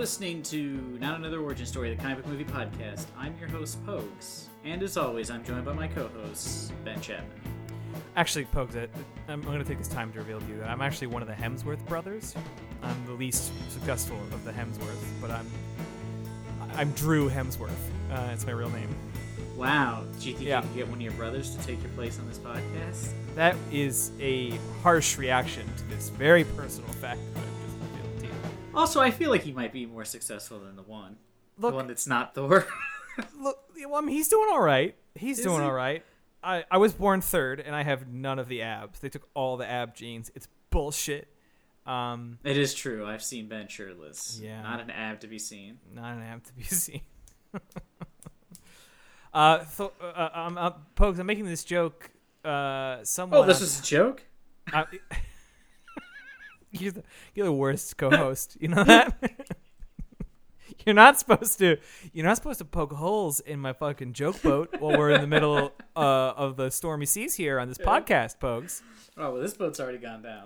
Listening to Not Another Origin Story, the comic book movie podcast. I'm your host, Pogues, and as always, I'm joined by my co-host, Ben Chapman. Actually, Pogues, I- I'm going to take this time to reveal to you that I'm actually one of the Hemsworth brothers. I'm the least successful of the Hemsworths, but I'm I'm Drew Hemsworth. Uh, it's my real name. Wow, do you think Yeah. you can get one of your brothers to take your place on this podcast? That is a harsh reaction to this very personal fact Also, I feel like he might be more successful than the one, Look, the one that's not Thor. look, well, I mean, he's doing all right. He's Is doing he? all right. I, I was born third, and I have none of the abs. They took all the ab genes. It's bullshit. Um, it is true. I've seen Ben shirtless. Yeah. not an ab to be seen. not an ab to be seen. uh, so, uh, I'm, I'm, Pokes, I'm making this joke. Uh, someone. Oh, this was a joke. I- you're, the, you're the worst co-host. You know that. you're not supposed to. You're not supposed to poke holes in my fucking joke boat while we're in the middle uh, of the stormy seas here on this podcast, Pokes. Oh well, this boat's already gone down.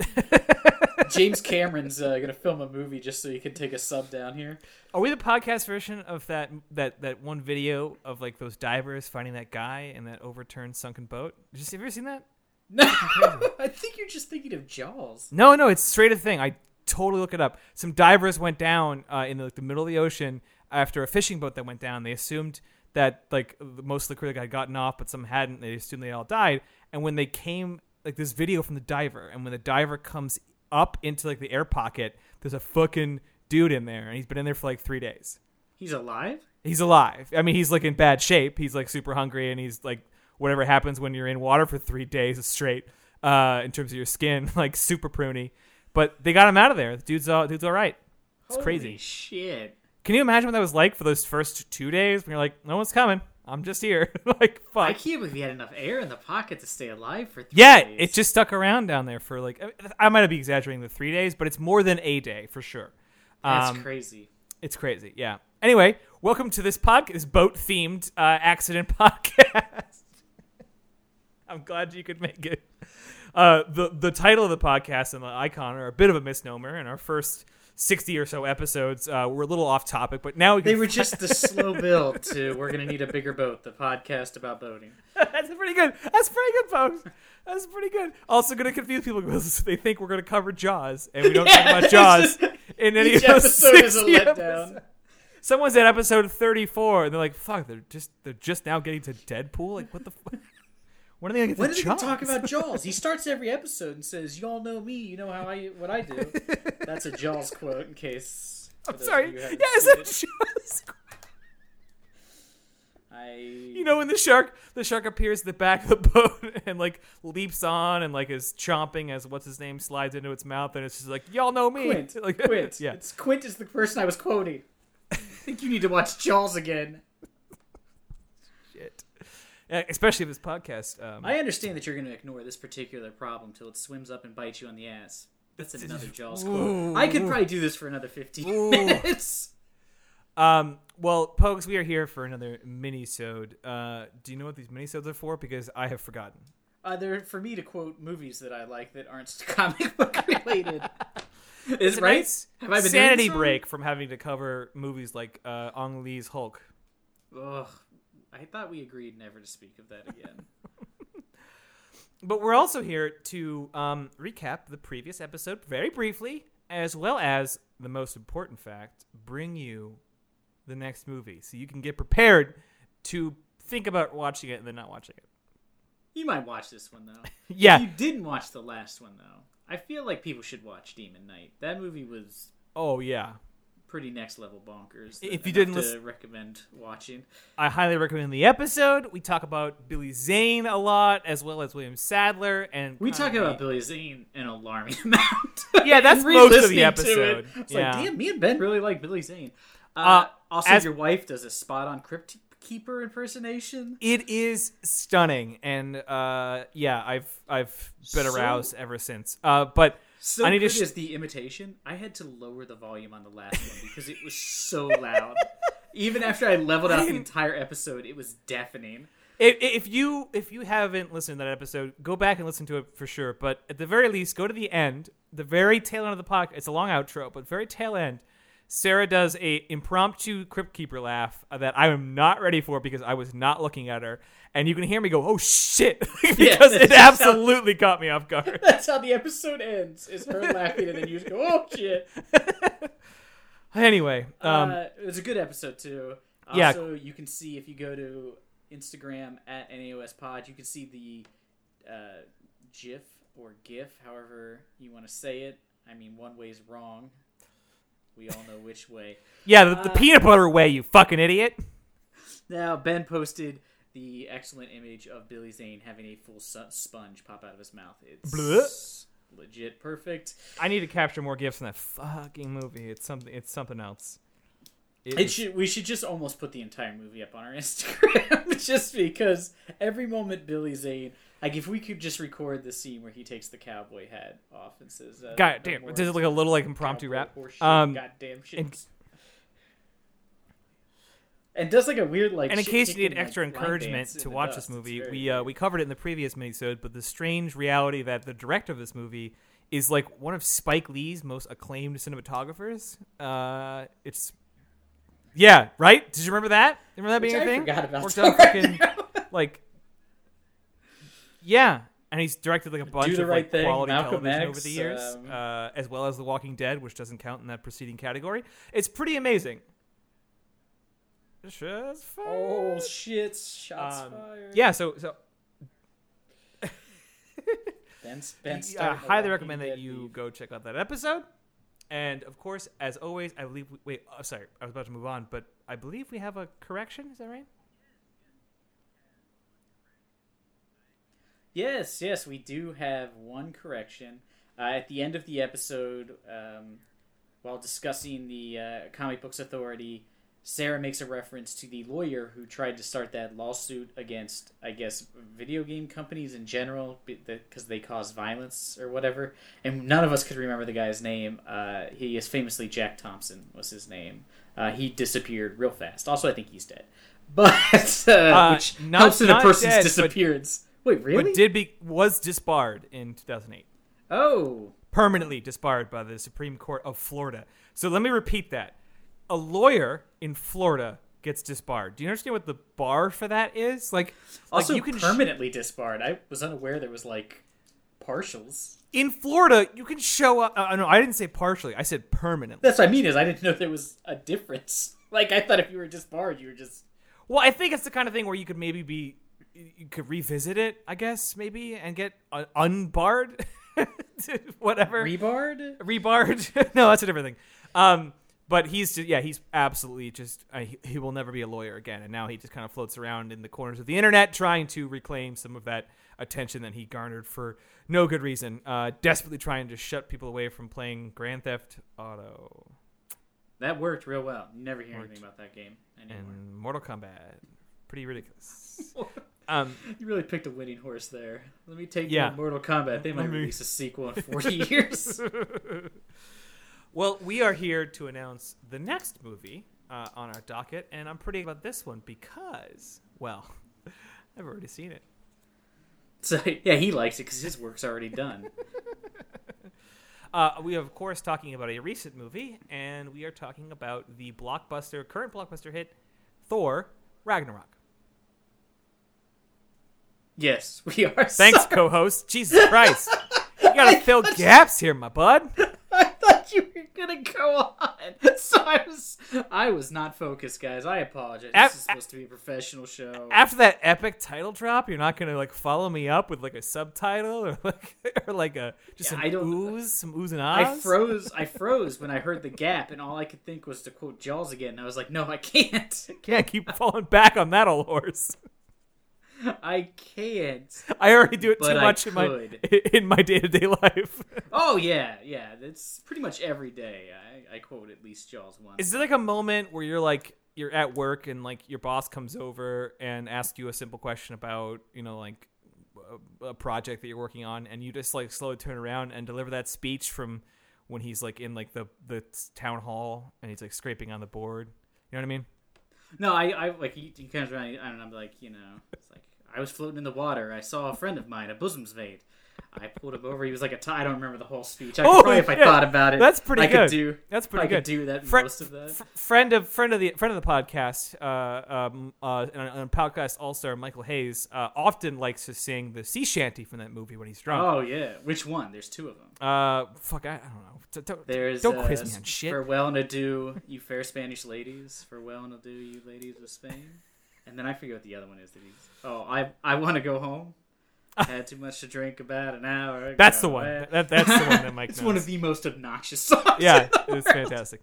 James Cameron's uh, gonna film a movie just so he can take a sub down here. Are we the podcast version of that that that one video of like those divers finding that guy in that overturned sunken boat? Did you, have you ever seen that? No, I think you're just thinking of Jaws. No, no, it's straight a thing. I totally look it up. Some divers went down uh, in the, like, the middle of the ocean after a fishing boat that went down. They assumed that like most of the crew had gotten off, but some hadn't. They assumed they all died. And when they came, like this video from the diver, and when the diver comes up into like the air pocket, there's a fucking dude in there, and he's been in there for like three days. He's alive. He's alive. I mean, he's like in bad shape. He's like super hungry, and he's like whatever happens when you're in water for three days straight, uh, in terms of your skin, like super pruny. But they got him out of there. The dude's all, dude's all right. It's Holy crazy. Shit. Can you imagine what that was like for those first two days when you're like, no one's coming. I'm just here. like, fuck. I can't believe he had enough air in the pocket to stay alive for three Yeah, days. it just stuck around down there for like. I might be exaggerating the three days, but it's more than a day for sure. That's Um, crazy. It's crazy. Yeah. Anyway, welcome to this podcast, this boat themed uh, accident podcast. I'm glad you could make it. Uh, the the title of the podcast and the icon are a bit of a misnomer. In our first sixty or so episodes, uh, we're a little off topic, but now we They were just the slow build to "We're gonna need a bigger boat," the podcast about boating. That's pretty good. That's pretty good, folks. That's pretty good. Also, going to confuse people because they think we're going to cover Jaws, and we don't talk about Jaws just- in any of those episode is a 60 letdown. episodes. Someone's at episode 34, and they're like, "Fuck, they're just they're just now getting to Deadpool. Like, what the? F- when are they going to get did to Jaws?" talk about Jaws? He starts every episode and says, "You all know me. You know how I what I do." That's a Jaws quote. In case I'm sorry. Yeah, is seen Jaws? it. I You know when the shark the shark appears at the back of the boat and like leaps on and like is chomping as what's his name slides into its mouth and it's just like y'all know me. Quint. Like, Quint. yeah. It's Quint is the person I was quoting. I think you need to watch Jaws again. Uh, Especially this podcast. Um, I understand that you're going to ignore this particular problem till it swims up and bites you on the ass. That's another Jaws quote. I could probably do this for another 15 Ooh. minutes. um, well, Pokes, we are here for another mini-sode. Uh, do you know what these mini-sodes are for? Because I have forgotten. Uh, they're for me to quote movies that I like that aren't comic book related. Is right? nice Have I been sanity break from having to cover movies like uh, Ang Lee's Hulk. Ugh. I thought we agreed never to speak of that again. But we're also here to um, recap the previous episode very briefly, as well as the most important fact bring you the next movie so you can get prepared to think about watching it and then not watching it. you might watch this one though. Yeah. If you didn't watch the last one though, I feel like people should watch Demon Knight. That movie was Oh, yeah. Pretty next level bonkers. If you didn't listen- recommend watching. I highly recommend the episode. We talk about Billy Zane a lot, as well as William Sadler. and We talk about Billy Zane an alarming amount. Yeah, that's most of the re-listening it, episode. It's Yeah. like, damn, me and Ben really like Billy Zane. Uh, Uh, also, as- your wife does a spot on Crypt Keeper impersonation. It is stunning, and uh, yeah, I've I've been So- aroused ever since. Uh, but So I need to sh- is the imitation. I had to lower the volume on the last one because it was so loud. Even after I leveled out the entire episode, it was deafening. If, if you if you haven't listened to that episode, go back and listen to it for sure. But at the very least, go to the end, the very tail end of the podcast. It's a long outro, but very tail end. Sarah does a impromptu Crypt Keeper laugh that I am not ready for because I was not looking at her, and you can hear me go, "Oh shit," because it that's how- absolutely caught me off guard. That's how the episode ends. Is her laughing and then you just go, "Oh shit." Anyway, um, uh, it was a good episode too. Yeah. You can see if you go to Instagram at NAOS Pod, you can see the uh, GIF or GIF, however you want to say it. I mean, one way is wrong. We all know which way. yeah, the, the uh, peanut butter way, you fucking idiot. Now, Ben posted the excellent image of Billy Zane having a full su- sponge pop out of his mouth. It's Blech. legit perfect. I need to capture more gifs in that fucking movie. It's something. It's something else. It It should, we should just almost put the entire movie up on our Instagram, just because every moment Billy Zane, like if we could just record the scene where he takes the cowboy hat off and says, uh, God damn, this is like a little like impromptu rap. Um, goddamn shit. and- And, does like a weird like. and in case you need extra like, encouragement to watch dust. this movie, we uh, we covered it in the previous minisode. But the strange reality that the director of this movie is like one of Spike Lee's most acclaimed cinematographers. Uh, it's yeah, right. Did you remember that? Remember that being Which a I thing? forgot about Worked on fucking like yeah. And he's directed like a bunch of Right like Thing, quality Malcolm television X, over the years, um, uh, as well as The Walking Dead, which doesn't count in that preceding category. It's pretty amazing. Shots fired. Oh shit! Shots Um, fired. Yeah, so so Ben's, Ben's I starting highly recommend that you beef. go check out that episode. And of course, as always, I believe. Wait, oh, sorry, I was about to move on, but I believe we have a correction. Is that right? Yes, yes, we do have one correction. Uh, at the end of the episode, um, while discussing the uh, Comics Code Authority, Sarah makes a reference to the lawyer who tried to start that lawsuit against, I guess, video game companies in general because they cause violence or whatever. And none of us could remember the guy's name. Uh, he is famously Jack Thompson was his name. Uh, he disappeared real fast. Also, I think he's dead. But uh, Uh, which not- helps in a person's dead, disappearance. Wait, really? But did be was disbarred in 2008, Oh, permanently disbarred by the Supreme Court of Florida. So let me repeat that: a lawyer in Florida gets disbarred. Do you understand what the bar for that is? Like, also like you can sh- permanently disbarred. I was unaware there was like partials. in Florida you can show up. Uh, no, I didn't say partially. I said permanently. That's what I mean is I didn't know there was a difference. Like I thought if you were disbarred, you were just Well, I think it's the kind of thing where you could maybe be, you could revisit it, I guess, maybe, and get uh, unbarred, whatever, rebarred. rebarred. no, that's a different thing. Um, but he's just, yeah, he's absolutely just uh, he, he will never be a lawyer again, and now he just kind of floats around in the corners of the internet trying to reclaim some of that attention that he garnered for no good reason, uh, desperately trying to shut people away from playing Grand Theft Auto That worked real well. You never hear Worked. anything about that game anymore. and Mortal Kombat. Pretty ridiculous. um, You really picked a winning horse there. Let me take Yeah. yeah. Mortal Kombat. They might me- release a sequel in forty years. Well, we are here to announce the next movie uh, on our docket, and I'm pretty about this one because, well, I've already seen it. So yeah, he likes it because his work's already done. Uh, we are, of course, talking about a recent movie, and we are talking about the blockbuster, current blockbuster hit, Thor Ragnarok. Yes, we are. Thanks, sorry. co-host. Jesus Christ, you gotta fill gaps here, my bud. I thought you were gonna go on, so I was I was not focused, guys. I apologize. Af- this is supposed to be a professional show. After that epic title drop, you're not gonna like follow me up with like a subtitle or like or like a just Yeah, don't- ooze, some ooze and I froze. I froze when I heard the gap, and all I could think was to quote Jaws again. And I was like, "No, I can't. Can't keep falling back on that old horse. I can't." I already do it too much in my in my day to day life. Oh yeah, yeah. That's pretty much every day. I, I quote at least Jaws once. Is there like a moment where you're like you're at work and like your boss comes over and asks you a simple question about you know like a, a project that you're working on, and you just like slowly turn around and deliver that speech from when he's like in like the the town hall and he's like scraping on the board. You know what I mean? No, I, I like he, he comes around and I'm like, you know, it's like I was floating in the water. I saw a friend of mine, a bosun's mate. I pulled him over. He was like a t- I don't remember the whole speech. I Oh, could probably, if I yeah. thought about it, That's pretty I good. could do. That's pretty I pretty could do that Fri- most of that. F- friend of friend of the friend of the podcast, uh, um, uh, and, podcast all star Michael Hayes uh, often likes to sing the sea shanty from that movie when he's drunk. Oh yeah, which one? There's two of them. Uh, fuck, I, I don't know. D- Don't, There's don't uh, quiz me on shit. Farewell and adieu, you fair Spanish ladies. Farewell and adieu, you ladies of Spain. And then I forget what the other one is that he's. Oh, I I want to go home. Had too much to drink about an hour. ago. That's the one. That, that's the one that Mike it's knows. one of the most obnoxious songs. yeah, it's fantastic.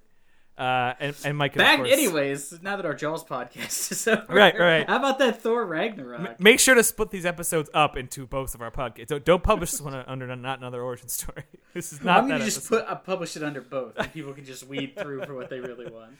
Uh, and and Mike, Back, anyways. Now that our Jaws podcast is over, Right, right. How about that Thor Ragnarok? make sure to split these episodes up into both of our podcasts. Don't, don't publish this one under not another origin story. This is not I'm that gonna just episode. put uh, publish it under both, and people can just weed through for what they really want.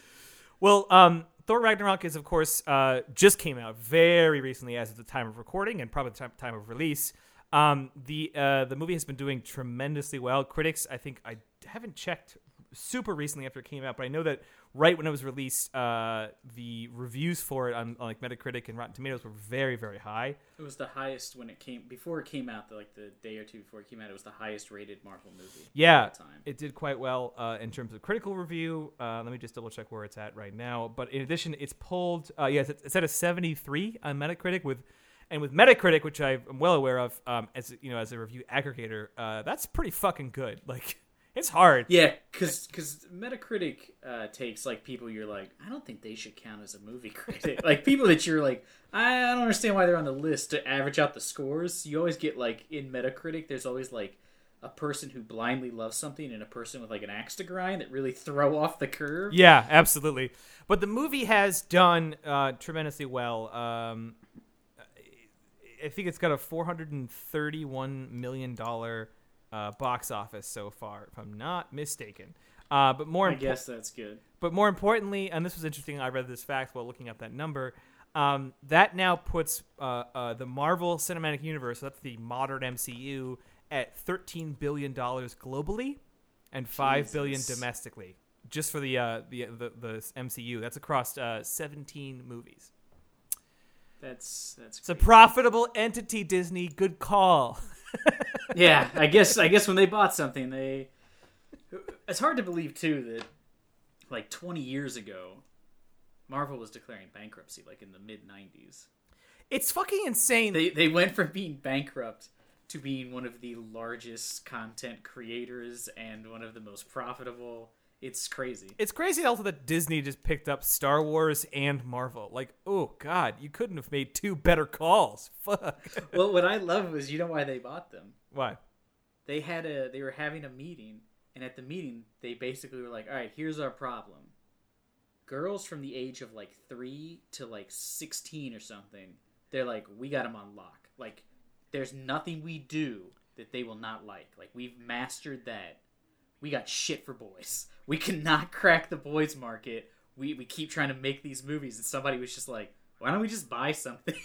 Well, um, Thor Ragnarok is, of course, uh, just came out very recently as of the time of recording and probably the time, of release. Um, the uh, the movie has been doing tremendously well. Critics, I think, I haven't checked super recently after it came out, but I know that right when it was released, uh, the reviews for it on, on like Metacritic and Rotten Tomatoes were very, very high. It was the highest when it came before it came out. The, like the day or two before it came out, it was the highest rated Marvel movie. Yeah, it did quite well uh, in terms of critical review. Uh, let me just double check where it's at right now. But in addition, it's pulled. Uh, yes, it's, it's at a 73 on Metacritic with, and with Metacritic, which I'm well aware of um, as you know as a review aggregator, uh, that's pretty fucking good. Like it's hard. Yeah, because because Metacritic uh, takes like people you're like, I don't think they should count as a movie critic. like people that you're like, I don't understand why they're on the list to average out the scores. You always get like in Metacritic, there's always like a person who blindly loves something and a person with like an axe to grind that really throw off the curve. Yeah, absolutely. But the movie has done uh, tremendously well. Um, I think it's got a 431 million dollar uh, box office so far, if I'm not mistaken. Uh, but more I impo- guess that's good. but more importantly, and this was interesting, I read this fact while looking up that number. Um, that now puts uh, uh, the Marvel Cinematic Universe, so that's the modern MCU, at thirteen billion dollars globally, and five billion Jesus. domestically, just for the uh, the, the the MCU. That's across uh, seventeen movies. That's that's It's a profitable entity, Disney. Good call. yeah, I guess I guess when they bought something, they. It's hard to believe too that, like twenty years ago, Marvel was declaring bankruptcy, like in the mid '90s. It's fucking insane. They they went from being bankrupt to being one of the largest content creators and one of the most profitable. It's crazy. It's crazy also that Disney just picked up Star Wars and Marvel. Like, oh god, you couldn't have made two better calls. Fuck. well, what I love was you know why they bought them. Why? They had a they were having a meeting, and at the meeting they basically were like, "All right, here's our problem. Girls from the age of like three to like sixteen or something, they're like, we got them on lock. Like, there's nothing we do that they will not like. Like, we've mastered that. We got shit for boys. We cannot crack the boys market. We we keep trying to make these movies, and somebody was just like, why don't we just buy something?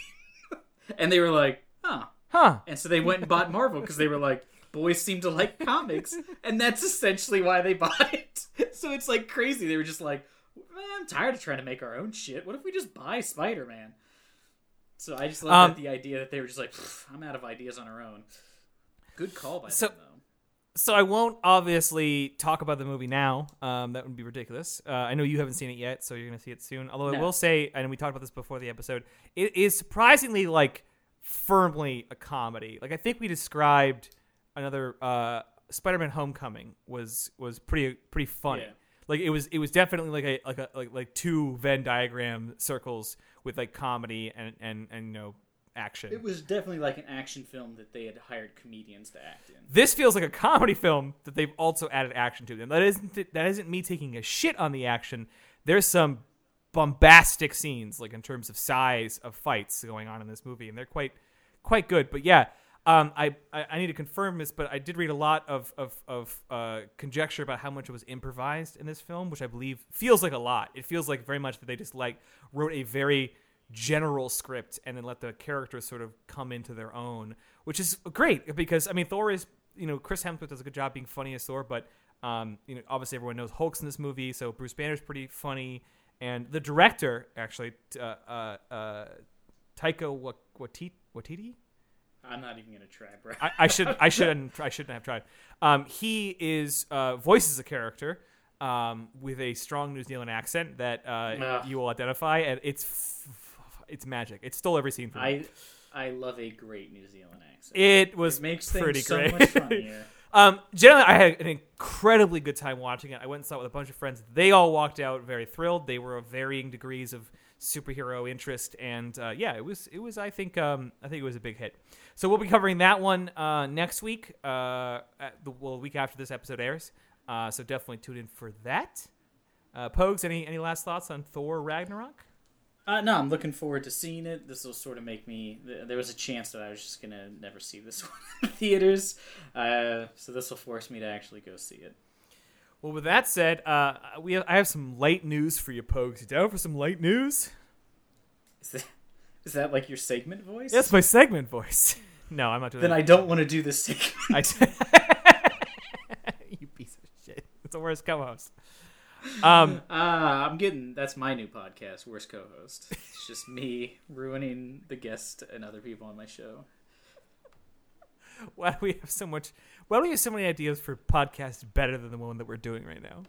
and they were like, huh. Huh. And so they went and bought Marvel because they were like, boys seem to like comics, and that's essentially why they bought it. So it's like crazy. They were just like, "Man, I'm tired of trying to make our own shit. What if we just buy Spider Man? So I just love Um, the idea that they were just like, I'm out of ideas on our own. Good call by So- them, though. So I won't obviously talk about the movie now. Um, that would be ridiculous. Uh, I know you haven't seen it yet, so you're gonna see it soon. Although I will say, and we talked about this before the episode, it is surprisingly like firmly a comedy. Like I think we described another uh, Spider-Man: Homecoming was was pretty pretty funny. Yeah. Like it was it was definitely like a like a like like two Venn diagram circles with like comedy and and and you know action. It was definitely like an action film that they had hired comedians to act in. this feels like a comedy film that they've also added action to. And that isn't that isn't me taking a shit on the action. There's some bombastic scenes, like in terms of size of fights going on in this movie, and they're quite quite good. But yeah, um, I, I I need to confirm this, but I did read a lot of of of uh, conjecture about how much it was improvised in this film, which I believe feels like a lot. It feels like very much that they just like wrote a very general script and then let the characters sort of come into their own, which is great because I mean Thor is you know Chris Hemsworth does a good job being funny as Thor, but um, you know obviously everyone knows Hulk's in this movie, so Bruce Banner's pretty funny, and the director actually uh, uh, uh, Taika Wa- Waititi, Waititi I'm not even gonna try, bro. I, I should I shouldn't I shouldn't have tried. Um, he is uh, voices a character um, with a strong New Zealand accent that uh, you will identify, and it's f- it's magic. It stole every scene from me. I I love a great New Zealand accent. It was It makes pretty things so great. much funnier. Um, generally, I had an incredibly good time watching it. I went and saw it with a bunch of friends. They all walked out very thrilled. They were of varying degrees of superhero interest, and uh, yeah, it was it was. I think um, I think it was a big hit. So we'll be covering that one uh, next week. Uh, the well, week after this episode airs. Uh, so definitely tune in for that. Uh, Pogues, any any last thoughts on Thor Ragnarok? Uh, no, I'm looking forward to seeing it. This will sort of make me. There was a chance that I was just gonna never see this one in theaters, uh, so this will force me to actually go see it. Well, with that said, uh, we have, I have some light news for you, Pogues. You down for some light news? Is that, is that like your segment voice? That's my segment voice. No, I'm not doing Then that. I don't want to do this segment. I you piece of shit. It's the worst co-host. Um, Ah, I'm getting. That's my new podcast, worst co-host. It's just me ruining the guest and other people on my show. why do we have so much? Why do we have so many ideas for podcasts better than the one that we're doing right now?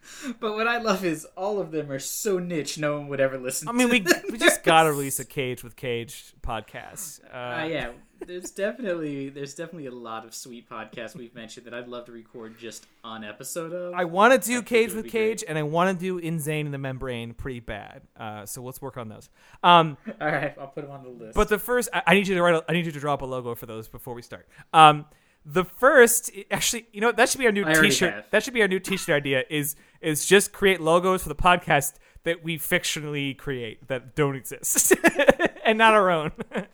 But what I love is all of them are so niche, no one would ever listen. I mean, we we just got to release a Cage with Cage podcast. Uh, Uh, yeah, there's definitely there's definitely a lot of sweet podcasts we've mentioned that I'd love to record just on episode of. I want to do I Cage with Cage, and I want to do Insane in the Membrane pretty bad. Uh, so let's work on those. Um, All right, I'll put them on the list. But the first, I, I need you to write. A, I need you to drop a logo for those before we start. Um, the first, actually, you know, that should be our new I T-shirt. That should be our new T-shirt idea. Is is just create logos for the podcast that we fictionally create that don't exist, and not our own.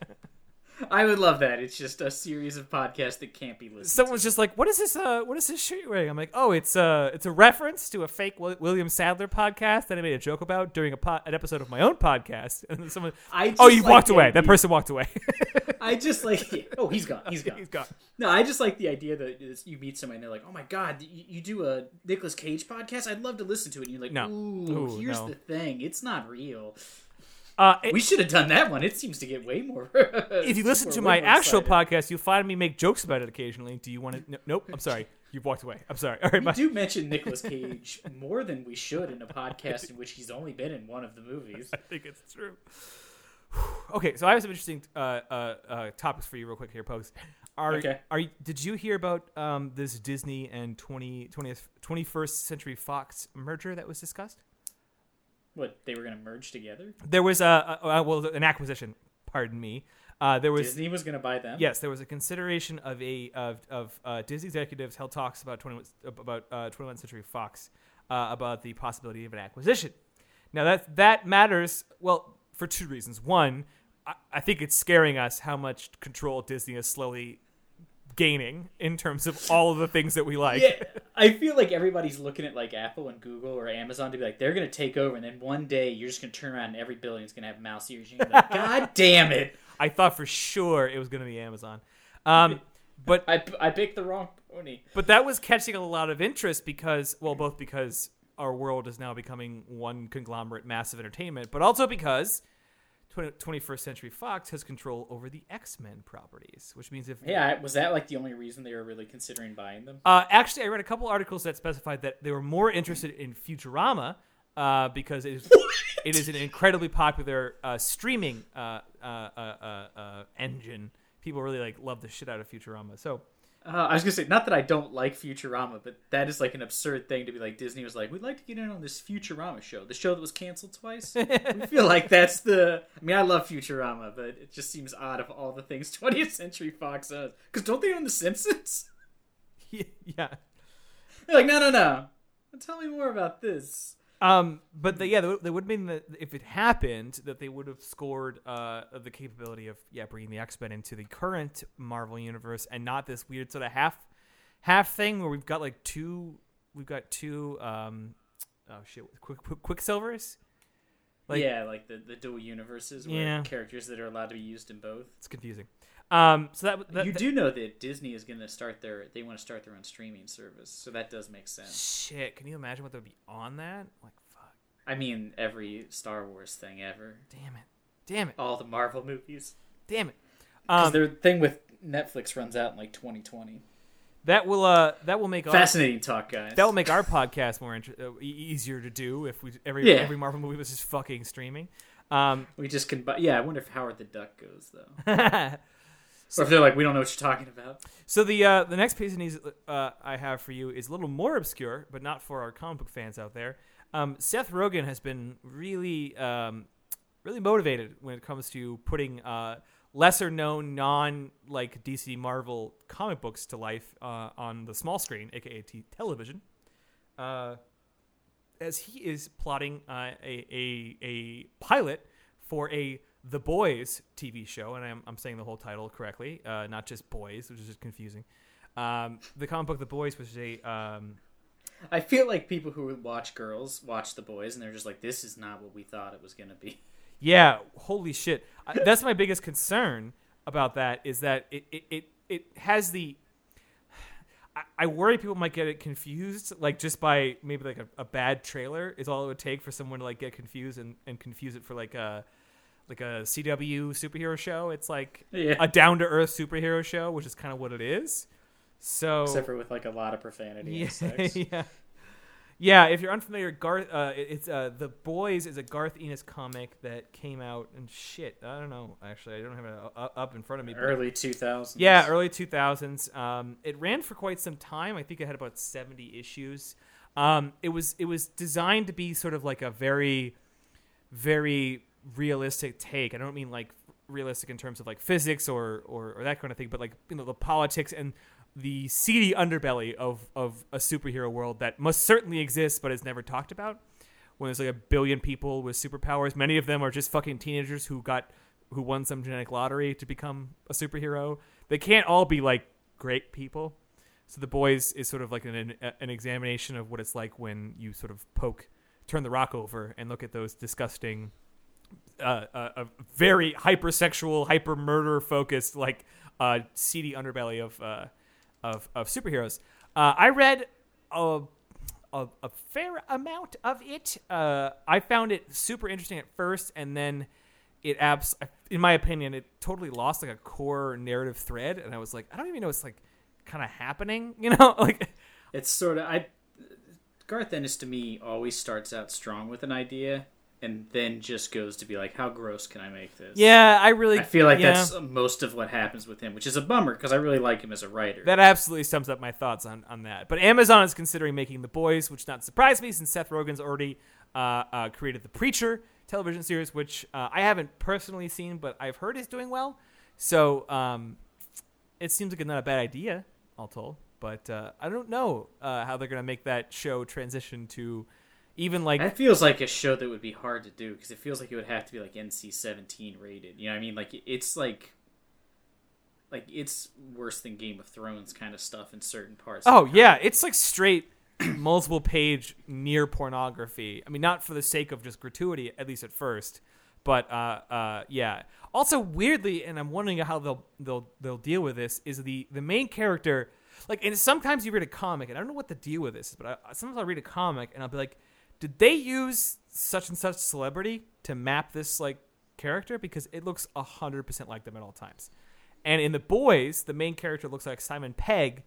I would love that. It's just a series of podcasts that can't be listened. Someone's just like, "What is this? Uh, what is this shirt you're wearing?" I'm like, "Oh, it's uh, it's a reference to a fake William Sadler podcast that I made a joke about during a po- an episode of my own podcast." And then someone. I "Oh, you like walked away. That person walked away. I just like. Oh, he's gone. He's gone. He's gone." No, I just like the idea that you meet somebody and they're like, "Oh my god, you, you do a Nicolas Cage podcast? I'd love to listen to it." And you're like, No. "Ooh, Ooh, here's no. the thing. It's not real. Uh, it- We should have done that one. It seems to get way more." if you listen to my are way more actual excited. podcast, you'll find me make jokes about it occasionally. Do you want to? No, nope. I'm sorry. You've walked away. I'm sorry. All right. We Bye. do mention Nicolas Cage more than we should in a podcast in which he's only been in one of the movies. I think it's true. okay, so I have some interesting uh, uh, uh, topics for you, real quick here, Pokes. Are Okay. are you, did you hear about um, this Disney and 20, 20th, 21st Century Fox merger that was discussed? What they were going to merge together? There was a, a, a well an acquisition. Pardon me. Uh, there was Disney was going to buy them. Yes, there was a consideration of a of, of uh, Disney executives held talks about twenty about uh, 21st Century Fox uh, about the possibility of an acquisition. Now that that matters well for two reasons. One, I, I think it's scaring us how much control Disney is slowly gaining in terms of all of the things that we like. Yeah, I feel like everybody's looking at like Apple and Google or Amazon to be like they're going to take over, and then one day you're just going to turn around and every building's going to have mouse ears. You're like, God damn it! I thought for sure it was going to be Amazon. Um, but I, I picked the wrong pony. But that was catching a lot of interest because, well, both because our world is now becoming one conglomerate massive entertainment, but also because 20, 21st Century Fox has control over the X Men properties, which means if. Yeah, was that like the only reason they were really considering buying them? Uh, actually, I read a couple articles that specified that they were more interested in Futurama uh, because it is, it is an incredibly popular uh, streaming uh, uh, uh, uh, uh, engine. People really like love the shit out of Futurama. So Uh, I was gonna say, not that I don't like Futurama, but that is like an absurd thing to be like. Disney was like, "We'd like to get in on this Futurama show, the show that was canceled twice." we feel like that's the. I mean, I love Futurama, but it just seems odd of all the things 20th Century Fox owns. Because don't they own The Simpsons? yeah. They're like, no, no, no. Tell me more about this. Um, but the, yeah, they would- mean that if it happened, that they would have scored uh, the capability of yeah bringing the X Men into the current Marvel universe and not this weird sort of half half thing where we've got like two we've got two um oh shit quick, quick Quicksilvers. Like- yeah, like the, the dual universes where Yeah. characters that are allowed to be used in both. It's confusing. Um, so that, that you that- do know that Disney is going to start their. They want to start their own streaming service, so that does make sense. shit. Can you imagine what would be on that? Like fuck. I mean, every Star Wars thing ever, Damn it. Damn it. all the Marvel movies. Damn it. Because Um, their thing with Netflix runs out in like 2020. That will uh that will make our, Fascinating talk, guys. that will make our podcast more inter- uh, easier to do if we every Yeah. every Marvel movie was just fucking streaming. Um, we just can. Yeah, I wonder if Howard the Duck goes though, or if they're like, we don't know what you're talking about. So the uh, the next piece of news uh, I have for you is a little more obscure, but not for our comic book fans out there. Um, Seth Rogen has been really um, really motivated when it comes to putting uh, lesser known non like DC Marvel comic books to life uh, on the small screen, aka t- television. Uh, as he is plotting uh, a, a a pilot for a The Boys TV show, and I'm, I'm saying the whole title correctly, uh, not just Boys, which is just confusing. Um, the comic book The Boys was a um, I feel like people who watch girls watch the boys, and they're just like, this is not what we thought it was gonna be. Yeah, holy shit. I, that's my biggest concern about that is that it it, it, it has the. I, I worry people might get it confused, like just by maybe like a, a bad trailer is all it would take for someone to like get confused and, and confuse it for like a like a CW superhero show. It's like Yeah. a down to earth superhero show, which is kind of what it is. So Except for with like a lot of profanity yeah, and sex. yeah. Yeah, if you're unfamiliar, Garth, uh, it's uh, the Boys is a Garth Ennis comic that came out and shit. I don't know. Actually, I don't have it up in front of me. Early 2000s. yeah, early 2000s. Um, it ran for quite some time. I think it had about 70 issues. Um, it was it was designed to be sort of like a very, very realistic take. I don't mean like realistic in terms of like physics or, or or that kind of thing, but like you know the politics and the seedy underbelly of of a superhero world that must certainly exist but is never talked about. When there's like a billion people with superpowers, many of them are just fucking teenagers who got who won some genetic lottery to become a superhero. They can't all be like great people. So the boys is sort of like an an examination of what it's like when you sort of poke, turn the rock over, and look at those disgusting, uh, uh, very hypersexual, hyper murder focused, like uh, seedy underbelly of uh, of of superheroes. Uh, I read a, a a fair amount of it. Uh, I found it super interesting at first, and then it abs in my opinion it totally lost like a core narrative thread and i was like i don't even know what's like kind of happening you know like It's sort of I. Garth Ennis to me always starts out strong with an idea, and then just goes to be like, "How gross can I make this?" yeah i really I feel like yeah, that's most of what happens with him, which is a bummer because I really like him as a writer. that absolutely sums up my thoughts on, on that but amazon is considering making the boys which not surprise me since seth rogen's already uh, uh, created the preacher television series which uh, i haven't personally seen but i've heard is doing well so um, it seems like not a bad idea all told but uh, i don't know uh, how they're going to make that show transition to even like That feels like a show that would be hard to do because it feels like it would have to be like NC seventeen rated. You know what I mean? Like it's like, like it's worse than Game of Thrones kind of stuff in certain parts. Oh yeah, it's like straight multiple page near pornography. I mean, not for the sake of just gratuity, at least at first, but uh, uh, yeah. Also, weirdly, and I'm wondering how they'll they'll they'll deal with this is the the main character. Like, and sometimes you read a comic, and I don't know what the deal with this is, but I, sometimes I'll read a comic and I'll be like, did they use such and such celebrity to map this like character because it looks hundred percent like them at all times. And in the boys, the main character looks like Simon Pegg,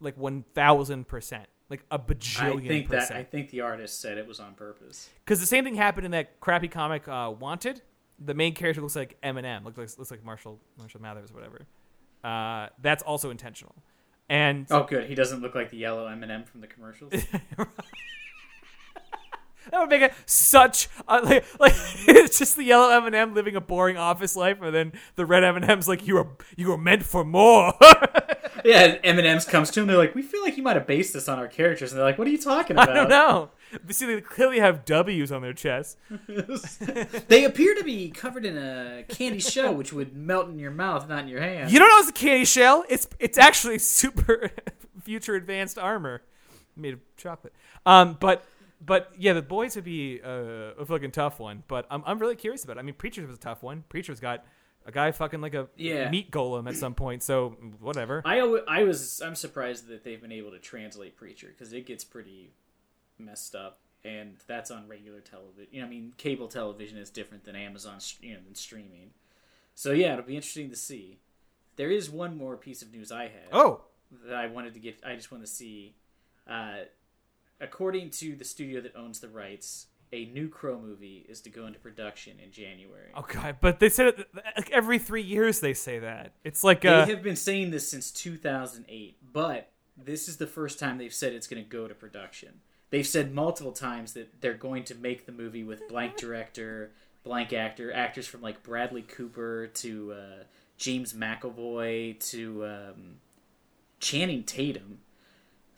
like one thousand percent, like a bajillion I think that I think the artist said it was on purpose. Because the same thing happened in that crappy comic uh, Wanted. The main character looks like Eminem, looks like looks like Marshall Marshall Mathers, whatever. Uh, that's also intentional. And Oh, good. He doesn't look like the yellow M and m from the commercials. That would make it such a, like, like it's just the yellow M and m living a boring office life, and then the red M and M's like you are you are meant for more. yeah, M and M's comes to him. They're like, "We feel like you might have based this on our characters," and they're like, "What are you talking about? I don't know. See they clearly have W's on their chest. they appear to be covered in a candy shell, which would melt in your mouth, not in your hand. You don't know it's a candy shell. It's it's actually super future advanced armor made of chocolate. Um, but but yeah, the boys would be uh, a fucking tough one. But I'm I'm really curious about. it. I mean, Preachers was a tough one. Preachers got a guy fucking like a Yeah. meat golem at some point. So whatever. I, I was I'm surprised that they've been able to translate Preacher because it gets pretty messed up, and that's on regular television. You know, I mean, cable television is different than Amazon, you know, than streaming. So yeah, it'll be interesting to see. there is one more piece of news I have Oh, that I wanted to get. I just want to see. Uh, according to the studio that owns the rights, a new Crow movie is to go into production in January. oh god! But they said it like every three years. They say that it's like uh, They have been saying this since 2008, but this is the first time they've said it's going to go to production. They've said multiple times that they're going to make the movie with blank director, blank actor, actors from like Bradley Cooper to uh, James McAvoy to um, Channing Tatum.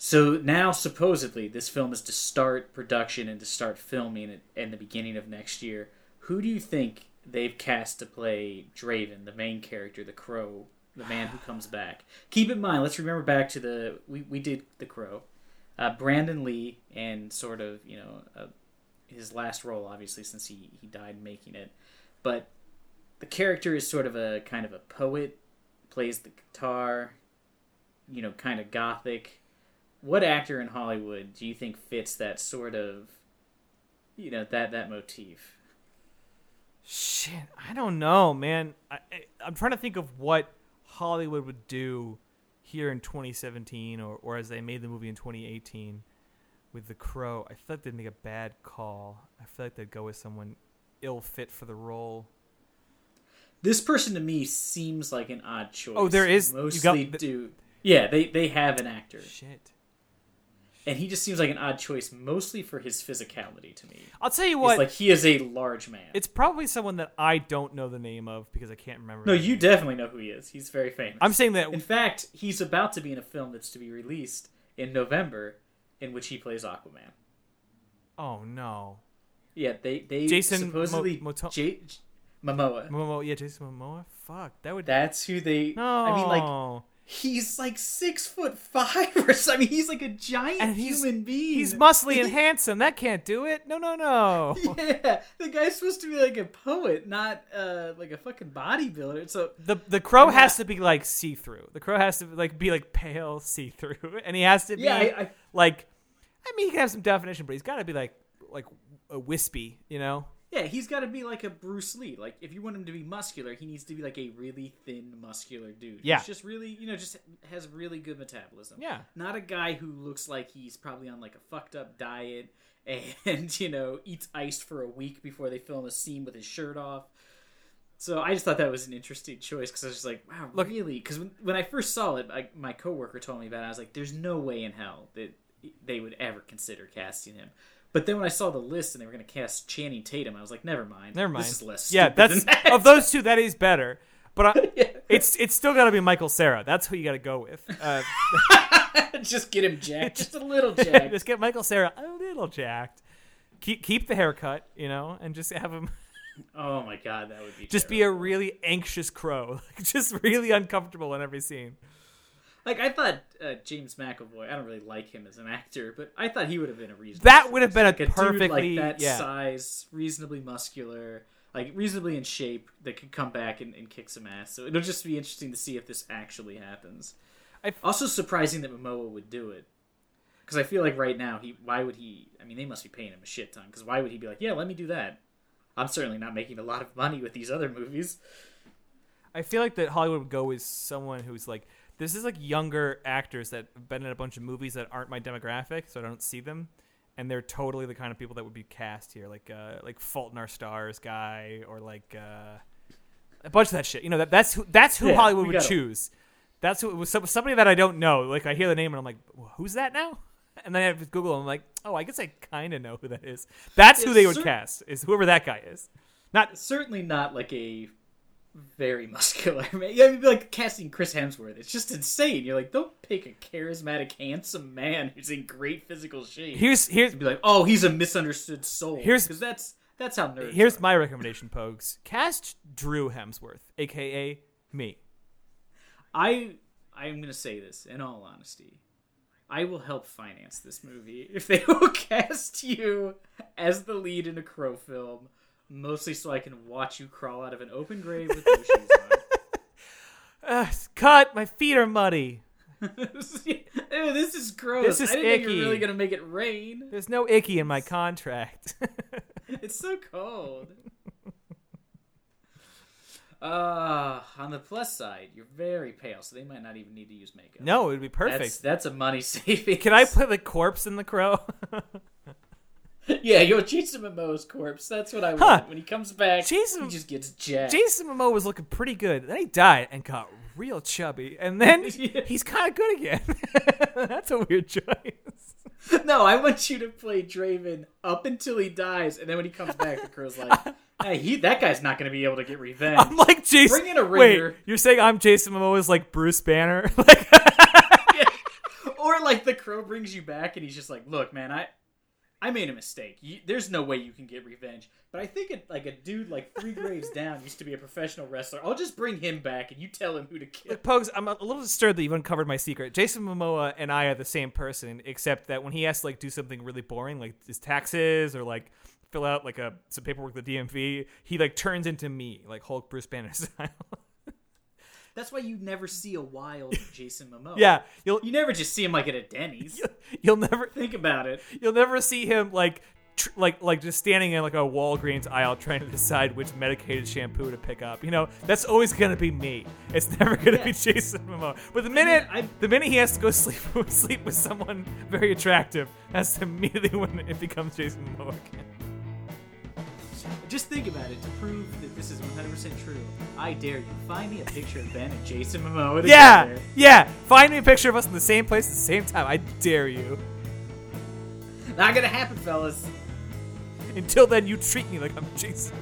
So now, supposedly, this film is to start production and to start filming at, in the beginning of next year. Who do you think they've cast to play Draven, the main character, the Crow, the man who comes back? Keep in mind, let's remember back to the we we did the Crow, uh, Brandon Lee, and sort of you know uh, his last role, obviously, since he he died making it, but the character is sort of a kind of a poet, plays the guitar, you know, kind of gothic. What actor in Hollywood do you think fits that sort of, you know, that that motif? Shit, I don't know, man. I, I, I'm trying to think of what Hollywood would do here in 2017, or, or as they made the movie in 2018 with The Crow. I feel like they'd make a bad call. I feel like they'd go with someone ill fit for the role. This person to me seems like an odd choice. Oh, there is- you mostly got the- do. Yeah, they they have an actor, Shit. And he just seems like an odd choice, mostly for his physicality to me. I'll tell you It's what. like he is a large man. it's probably someone that I don't know the name of because I can't remember. no, you name. definitely know who he is. He's very famous. I'm saying that In fact, he's about to be in a film that's to be released in November, in which he plays Aquaman. Oh no. Yeah, they they Jason supposedly Mo- Moto- J- Momoa. Momoa, yeah, Jason Momoa. Fuck, that would. That's who they. no. I mean, like he's like six foot five or something. He's like a giant And he's- human being. he's muscly and handsome. That can't do it. No, no, no. Yeah, the guy's supposed to be like a poet, not uh, like a fucking bodybuilder. So The the crow Yeah. has to be like see through. The crow has to like be like pale see through, and he has to be yeah, I, I, like. I mean, he can have some definition, but he's got to be like like a wispy, you know. Yeah, he's got to be like a Bruce Lee. Like if you want him to be muscular, he needs to be like a really thin, muscular dude. Yeah. He's just really, you know, just has really good metabolism. Yeah. not a guy who looks like he's probably on like a fucked up diet and you know eats ice for a week before they film a scene with his shirt off. So I just thought that was an interesting choice because I was just like, wow, Look- really? Because when, when I first saw it, I, my coworker told me about it. I was like, there's no way in hell that they would ever consider casting him. But then when I saw the list and they were going to cast Channing Tatum, I was like, never mind. Never mind. This is less. yeah, that's that. of those two. That is better, but I, Yeah. it's it's still got to be Michael Cera. That's who you got to go with. Uh, just get him jacked, just a little jacked. just get Michael Cera a little jacked. Keep keep the haircut, you know, and just have him oh my god, that would be just be a really anxious crow, just really uncomfortable in every scene. Like I thought uh, James McAvoy. I don't really like him as an actor, but I thought he would have been a reasonable. That would have been a like dude perfectly- like that yeah. size, reasonably muscular, like reasonably in shape that could come back and, and kick some ass. So it'll just be interesting to see if this actually happens. I- Also surprising that Momoa would do it. Because I feel like right now he, why would he? I mean, they must be paying him a shit ton. Because why would he be like, yeah, let me do that? I'm certainly not making a lot of money with these other movies. I feel like that Hollywood would go with someone who's like this is like younger actors that have been in a bunch of movies that aren't my demographic, so I don't see them, and they're totally the kind of people that would be cast here, like uh, like Fault in Our Stars guy, or like uh, a bunch of that shit. You know that that's who that's who Yeah, Hollywood would choose. That's who was somebody that I don't know. Like I hear the name and I'm like, "Well, who's that now? And then I have to Google and I'm like, oh, I guess I kind of know who that is. That's who they would cer- cast. Is whoever that guy is. Not certainly not like a very muscular man. Yeah, it'd be like casting Chris Hemsworth. It's just insane. You're like, don't pick a charismatic, handsome man who's in great physical shape. here's here's be like, oh, he's a misunderstood soul. Here's- because that's that's how nerds. Here's are. my recommendation, Pogues. Cast Drew Hemsworth, aka me. I I'm gonna say this in all honesty. I will help finance this movie if they will cast you as the lead in a crow film, mostly so I can watch you crawl out of an open grave with no shoes on. Uh, cut! My feet are muddy. Ew, this is gross. This is I didn't think you icky. were really gonna make it rain. There's no icky in my contract. It's so cold. Uh, on the plus side, you're very pale, so they might not even need to use makeup. No, it would be perfect. That's, that's a money saving. Can I play the corpse in the crow? Yeah, you're Jason Momoa's corpse. That's what I want. Huh. When he comes back, Jason- he just gets jacked. Jason Momoa was looking pretty good. Then he died and got real chubby, and then Yeah. he's kind of good again. That's a weird choice. no, I want you to play Draven up until he dies, and then when he comes back, the crow's like, "Hey, he that guy's not going to be able to get revenge." I'm like Jason. Bring in a Wait, you're saying I'm Jason Momoa's like Bruce Banner? like, or like the crow brings you back, and he's just like, "Look, man, I." I made a mistake. You, there's no way you can get revenge. But I think it, like a dude like three graves down used to be a professional wrestler. I'll just bring him back, and you tell him who to kill. Pogues, I'm a little disturbed that you've uncovered my secret. Jason Momoa and I are the same person, except that when he has to like do something really boring, like his taxes or like fill out like a some paperwork with the DMV, he like turns into me, like Hulk Bruce Banner style. That's why you never see a wild Jason Momoa. yeah, you'll You never just see him like at a Denny's. you'll never Think about it. you'll never see him like tr- like like just standing in like a Walgreens aisle trying to decide which medicated shampoo to pick up. You know, that's always gonna be me. It's never gonna be Jason Momoa. But the minute I- the minute he has to go sleep sleep with someone very attractive, that's immediately when it becomes Jason Momoa again. Just think about it to prove that this is 100% true. I dare you. Find me a picture of Ben and Jason Momoa together. Yeah, yeah. Find me a picture of us in the same place at the same time. I dare you. Not gonna happen, fellas. Until then, you treat me like I'm Jason.